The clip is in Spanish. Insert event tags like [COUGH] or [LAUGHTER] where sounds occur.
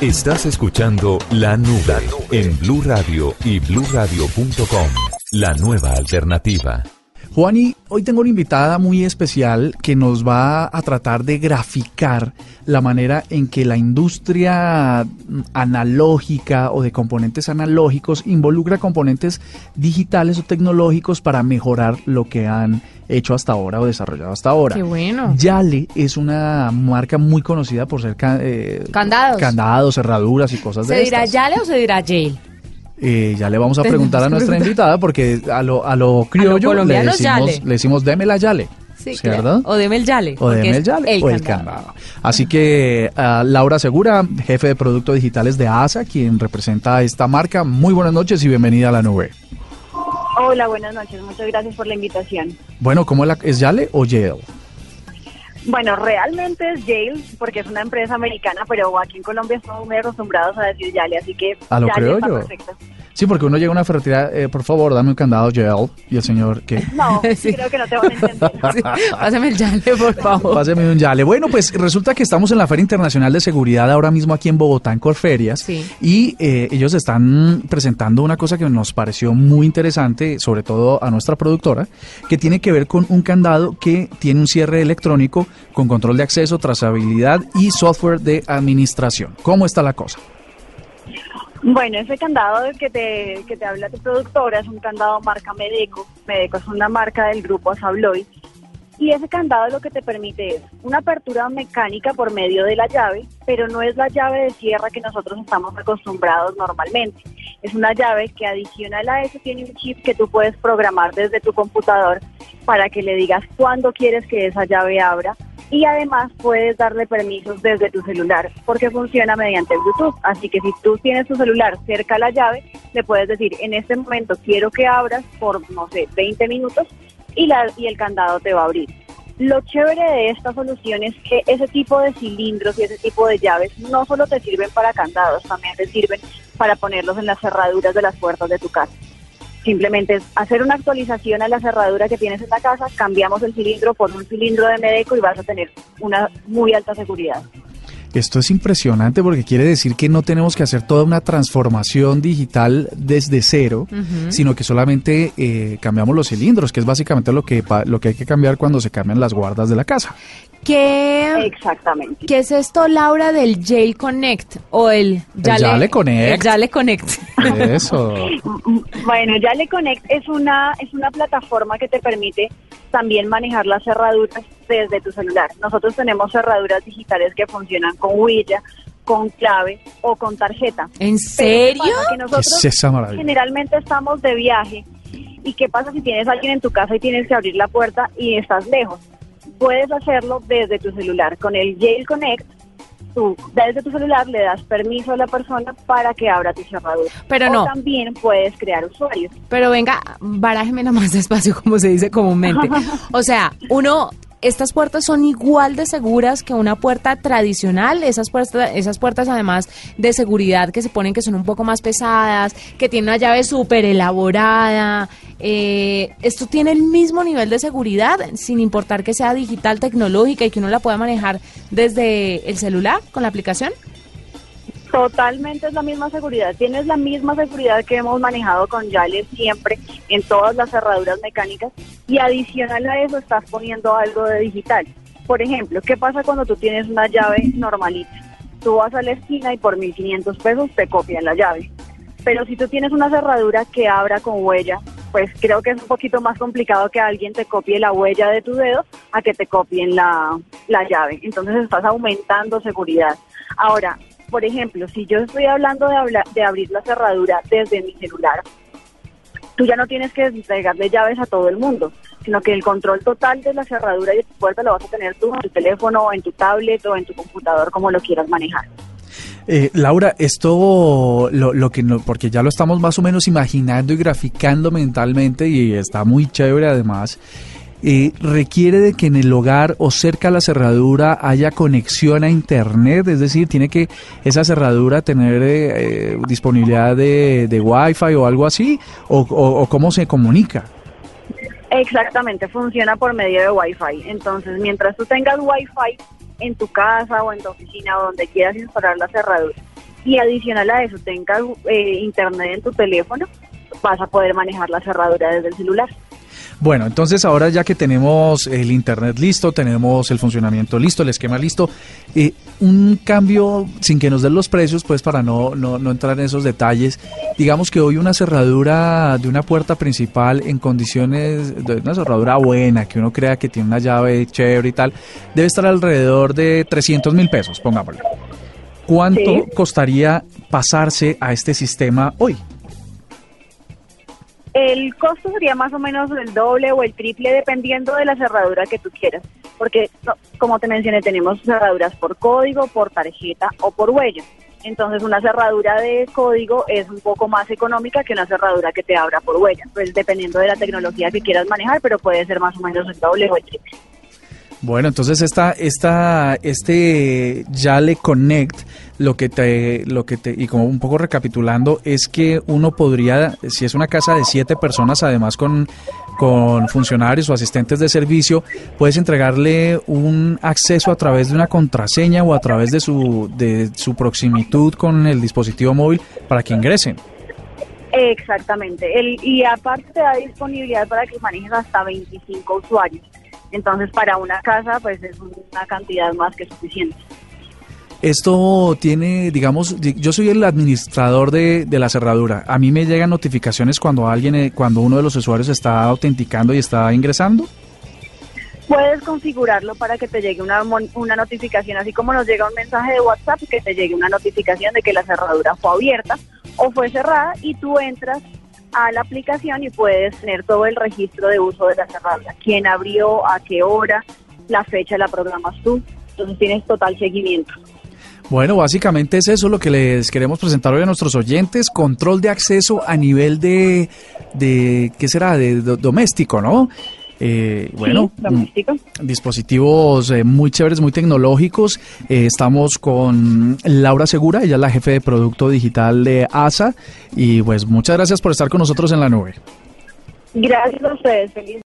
Estás escuchando La Nube en Blue Radio y bluradio.com. La nueva alternativa. Juani, hoy tengo una invitada muy especial que nos va a tratar de graficar la manera en que la industria analógica o de componentes analógicos involucra componentes digitales o tecnológicos para mejorar lo que han hecho hasta ahora o desarrollado hasta ahora. Qué bueno. Yale es una marca muy conocida por ser eh, Candados. candados, cerraduras y cosas ¿Se de dirá estas. Yale o se dirá Yale? Eh, ya le vamos a preguntar a nuestra invitada porque a lo, a lo criollo le decimos, le decimos deme la Yale. Sí. O deme el Yale. O deme el Yale el o el candado. Así que ah, Laura Segura, jefe de productos digitales de ASA, quien representa a esta marca. Muy buenas noches y bienvenida a la nube. Hola, buenas noches. Muchas gracias por la invitación. Bueno, ¿cómo es, la- es Yale o Yale? Bueno, realmente es Yale porque es una empresa americana, pero aquí en Colombia estamos muy acostumbrados a decir Yale, así que Ah, lo Yale creo está yo. perfecto. Sí, porque uno llega a una ferretería, eh, por favor, dame un candado Yale. Y el señor, ¿qué? [LAUGHS] No, Sí. creo que no te van a entender. [LAUGHS] Sí, Pásame el Yale, por favor. Páseme un Yale. Bueno, pues resulta que estamos en la Feria Internacional de Seguridad ahora mismo aquí en Bogotá, en Corferias. Sí. Y eh, ellos están presentando una cosa que nos pareció muy interesante, sobre todo a nuestra productora, que tiene que ver con un candado que tiene un cierre electrónico con control de acceso, trazabilidad y software de administración. ¿Cómo está la cosa? Bueno, ese candado del que te, que te habla tu productora es un candado marca Medeco. Medeco es una marca del grupo Asabloy. Y ese candado lo que te permite es una apertura mecánica por medio de la llave, pero no es la llave de cierre que nosotros estamos acostumbrados normalmente. Es una llave que adicional a eso tiene un chip que tú puedes programar desde tu computador para que le digas cuándo quieres que esa llave abra y además puedes darle permisos desde tu celular porque funciona mediante Bluetooth. Así que si tú tienes tu celular cerca a la llave, le puedes decir en este momento quiero que abras por, no sé, 20 minutos y, la, y el candado te va a abrir. Lo chévere de esta solución es que ese tipo de cilindros y ese tipo de llaves no solo te sirven para candados, también te sirven para ponerlos en las cerraduras de las puertas de tu casa. Simplemente es hacer una actualización a la cerradura que tienes en la casa, cambiamos el cilindro por un cilindro de Medeco y vas a tener una muy alta seguridad. Esto es impresionante porque quiere decir que no tenemos que hacer toda una transformación digital desde cero, sino que solamente eh, cambiamos los cilindros, que es básicamente lo que, lo que hay que cambiar cuando se cambian las guardas de la casa. ¿Qué, Exactamente. ¿Qué es esto, Laura, del Yale Connect? O el Yale Connect. El Yale Connect. Eso. [LAUGHS] Bueno, Yale Connect es una, es una plataforma que te permite también manejar las cerraduras desde tu celular. Nosotros tenemos cerraduras digitales que funcionan con huella, con clave o con tarjeta. ¿En Pero ¿qué serio? Que nosotros ¿Qué es esa maravilla? generalmente estamos de viaje. ¿Y qué pasa si tienes a alguien en tu casa y tienes que abrir la puerta y estás lejos? Puedes hacerlo desde tu celular. Con el Yale Connect, tú desde tu celular le das permiso a la persona para que abra tu cerradura. Pero o no. también puedes crear usuarios. Pero venga, barájeme más despacio, como se dice comúnmente. [LAUGHS] O sea, uno, estas puertas son igual de seguras que una puerta tradicional. Esas puertas, esas puertas además de seguridad que se ponen que son un poco más pesadas, que tienen una llave súper elaborada. Eh, esto tiene el mismo nivel de seguridad, sin importar que sea digital, tecnológica y que uno la pueda manejar desde el celular con la aplicación. Totalmente es la misma seguridad. Tienes la misma seguridad que hemos manejado con Yale siempre en todas las cerraduras mecánicas y adicional a eso estás poniendo algo de digital. Por ejemplo, ¿qué pasa cuando tú tienes una llave normalita? Tú vas a la esquina y por 1.500 pesos te copian la llave. Pero si tú tienes una cerradura que abra con huella, pues creo que es un poquito más complicado que alguien te copie la huella de tu dedo a que te copien la, la llave. Entonces estás aumentando seguridad. Ahora, por ejemplo, si yo estoy hablando de, abrir la cerradura desde mi celular, tú ya no tienes que entregarle llaves a todo el mundo, sino que el control total de la cerradura y de tu puerta lo vas a tener tú en tu teléfono, en tu tablet o en tu computador, como lo quieras manejar. Eh, Laura, esto, lo, lo que no, porque ya lo estamos más o menos imaginando y graficando mentalmente y está muy chévere además. Eh, requiere de que en el hogar o cerca a la cerradura haya conexión a internet, es decir, tiene que esa cerradura tener eh, eh, disponibilidad de, de Wi-Fi o algo así, o, o- cómo se comunica. Exactamente, funciona por medio de Wi-Fi. Entonces, mientras tú tengas Wi-Fi en tu casa o en tu oficina o donde quieras instalar la cerradura y adicional a eso tengas eh, internet en tu teléfono, vas a poder manejar la cerradura desde el celular. Bueno, entonces ahora ya que tenemos el Internet listo, tenemos el funcionamiento listo, el esquema listo, eh, un cambio sin que nos den los precios, pues para no, no, no, entrar en esos detalles, digamos que hoy una cerradura de una puerta principal en condiciones de una cerradura buena, que uno crea que tiene una llave chévere y tal, debe estar alrededor de 300 mil pesos, pongámoslo. ¿Cuánto Sí. costaría pasarse a este sistema hoy? El costo sería más o menos el doble o el triple dependiendo de la cerradura que tú quieras, porque como te mencioné tenemos cerraduras por código, por tarjeta o por huella. Entonces una cerradura de código es un poco más económica que una cerradura que te abra por huella, pues dependiendo de la tecnología que quieras manejar, pero puede ser más o menos el doble o el triple. Bueno, entonces esta, esta, este Yale Connect, lo que te, lo que te, y como un poco recapitulando, es que uno podría, si es una casa de siete personas, además con, con funcionarios o asistentes de servicio, puedes entregarle un acceso a través de una contraseña o a través de su, de su proximitud con el dispositivo móvil para que ingresen. Exactamente. El, y aparte te da disponibilidad para que manejes hasta 25 usuarios. Entonces, para una casa, pues es una cantidad más que suficiente. Esto tiene, digamos, di- yo soy el administrador de, de la cerradura. A mí me llegan notificaciones cuando alguien, eh, cuando uno de los usuarios está autenticando y está ingresando. Puedes configurarlo para que te llegue una, una notificación, así como nos llega un mensaje de WhatsApp, que te llegue una notificación de que la cerradura fue abierta o fue cerrada y tú entras a la aplicación y puedes tener todo el registro de uso de la cerradura. Quién abrió, a qué hora, la fecha la programas tú. Entonces tienes total seguimiento. Bueno, básicamente es eso lo que les queremos presentar hoy a nuestros oyentes, control de acceso a nivel de, de ¿qué será? De, do- doméstico, ¿no? Eh, bueno, Sí, mm, dispositivos eh, muy chéveres, muy tecnológicos. Eh, estamos con Laura Segura, ella es la jefe de producto digital de ASA y pues muchas gracias por estar con nosotros en la nube. Gracias a ustedes. Feliz